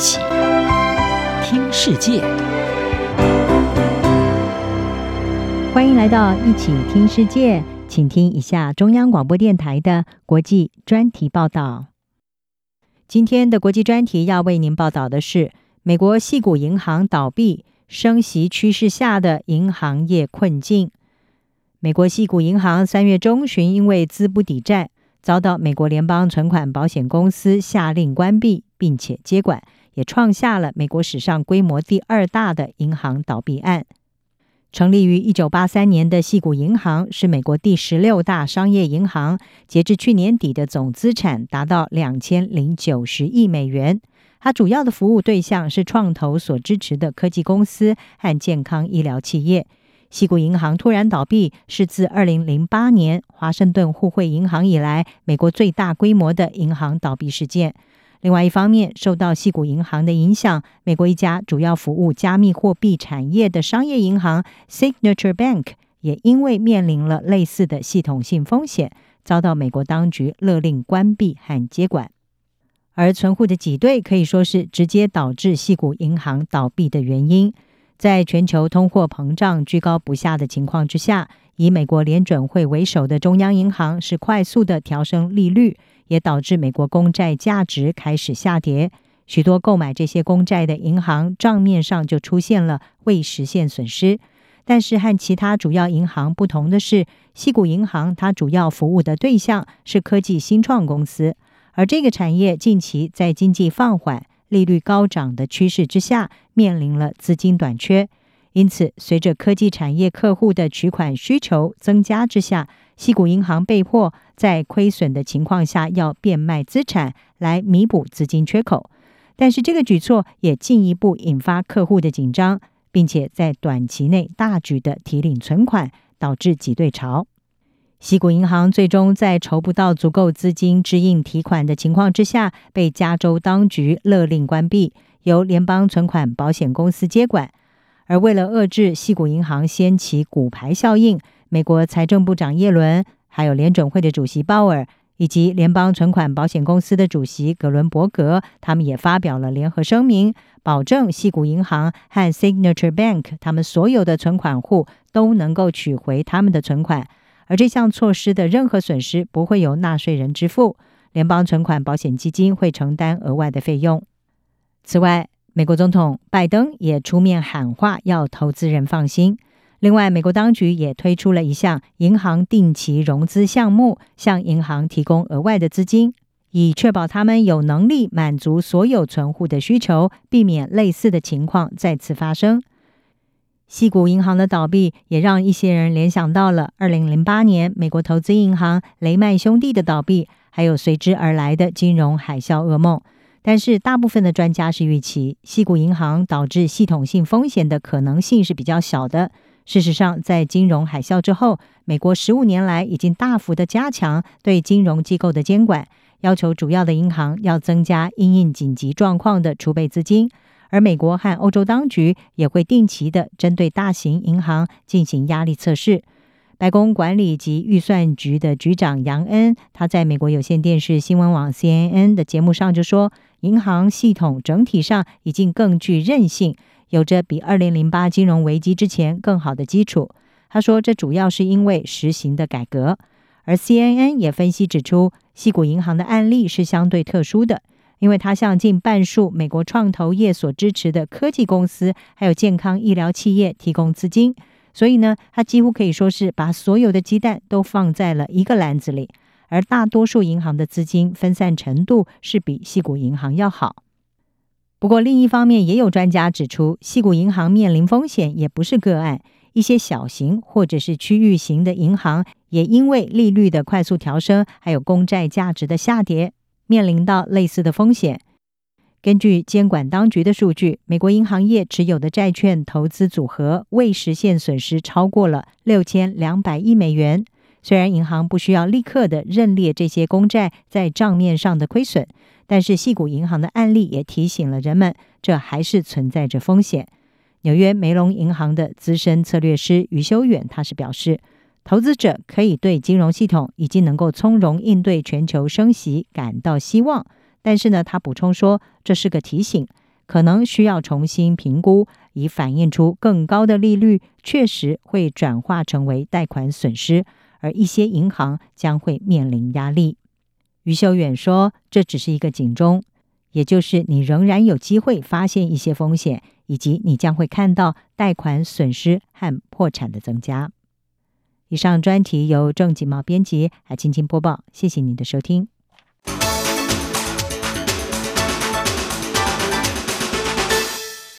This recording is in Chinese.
起听世界，欢迎来到一起听世界，请听一下中央广播电台的国际专题报道。今天的国际专题要为您报道的是美国矽谷银行倒闭，升息趋势下的银行业困境。美国矽谷银行三月中旬因为资不抵债，遭到美国联邦存款保险公司下令关闭，并且接管，也创下了美国史上规模第二大的银行倒闭案。成立于一九八三年的西谷银行是美国第十六大商业银行，截至去年底的总资产达到两千零九十亿美元。它主要的服务对象是创投所支持的科技公司和健康医疗企业。西谷银行突然倒闭，是自二零零八年华盛顿互惠银行以来，美国最大规模的银行倒闭事件。另外一方面，受到系股银行的影响，美国一家主要服务加密货币产业的商业银行 Signature Bank 也因为面临了类似的系统性风险，遭到美国当局勒令关闭和接管。而存户的挤兑可以说是直接导致系股银行倒闭的原因。在全球通货膨胀居高不下的情况之下，以美国联准会为首的中央银行是快速的调升利率，也导致美国公债价值开始下跌。许多购买这些公债的银行账面上就出现了未实现损失。但是和其他主要银行不同的是，西谷银行它主要服务的对象是科技新创公司，而这个产业近期在经济放缓。利率高涨的趋势之下，面临了资金短缺，因此，随着科技产业客户的取款需求增加之下，西谷银行被迫在亏损的情况下要变卖资产来弥补资金缺口。但是，这个举措也进一步引发客户的紧张，并且在短期内大举的提领存款，导致挤兑潮。西谷银行最终在筹不到足够资金支应提款的情况之下，被加州当局勒令关闭，由联邦存款保险公司接管。而为了遏制西谷银行掀起骨牌效应，美国财政部长耶伦、还有联准会的主席鲍尔以及联邦存款保险公司的主席格伦伯格，他们也发表了联合声明，保证西谷银行和 Signature Bank 他们所有的存款户都能够取回他们的存款。而这项措施的任何损失不会由纳税人支付，联邦存款保险基金会承担额外的费用。此外，美国总统拜登也出面喊话，要投资人放心。另外，美国当局也推出了一项银行定期融资项目，向银行提供额外的资金，以确保他们有能力满足所有存户的需求，避免类似的情况再次发生。西谷银行的倒闭也让一些人联想到了二零零八年美国投资银行雷曼兄弟的倒闭，还有随之而来的金融海啸噩梦。但是，大部分的专家是预期西谷银行导致系统性风险的可能性是比较小的。事实上，在金融海啸之后，美国十五年来已经大幅的加强对金融机构的监管，要求主要的银行要增加因应紧急状况的储备资金。而美国和欧洲当局也会定期的针对大型银行进行压力测试。白宫管理及预算局的局长杨恩，他在美国有线电视新闻网 CNN 的节目上就说，银行系统整体上已经更具韧性，有着比二零零八金融危机之前更好的基础。他说，这主要是因为实行的改革。而 CNN 也分析指出，西谷银行的案例是相对特殊的。因为它向近半数美国创投业所支持的科技公司，还有健康医疗企业提供资金，所以呢，它几乎可以说是把所有的鸡蛋都放在了一个篮子里。而大多数银行的资金分散程度是比矽谷银行要好。不过另一方面，也有专家指出，矽谷银行面临风险也不是个案，一些小型或者是区域型的银行也因为利率的快速调升，还有公债价值的下跌。面临到类似的风险。根据监管当局的数据，美国银行业持有的债券投资组合未实现损失超过了六千两百亿美元。虽然银行不需要立刻的认列这些公债在账面上的亏损，但是细谷银行的案例也提醒了人们，这还是存在着风险。纽约梅隆银行的资深策略师余修远，他是表示。投资者可以对金融系统已经能够从容应对全球升息感到希望，但是呢，他补充说，这是个提醒，可能需要重新评估，以反映出更高的利率确实会转化成为贷款损失，而一些银行将会面临压力。余秀远说：“这只是一个警钟，也就是你仍然有机会发现一些风险，以及你将会看到贷款损失和破产的增加。”以上专题由郑锦茂编辑，还青青播报。谢谢您的收听。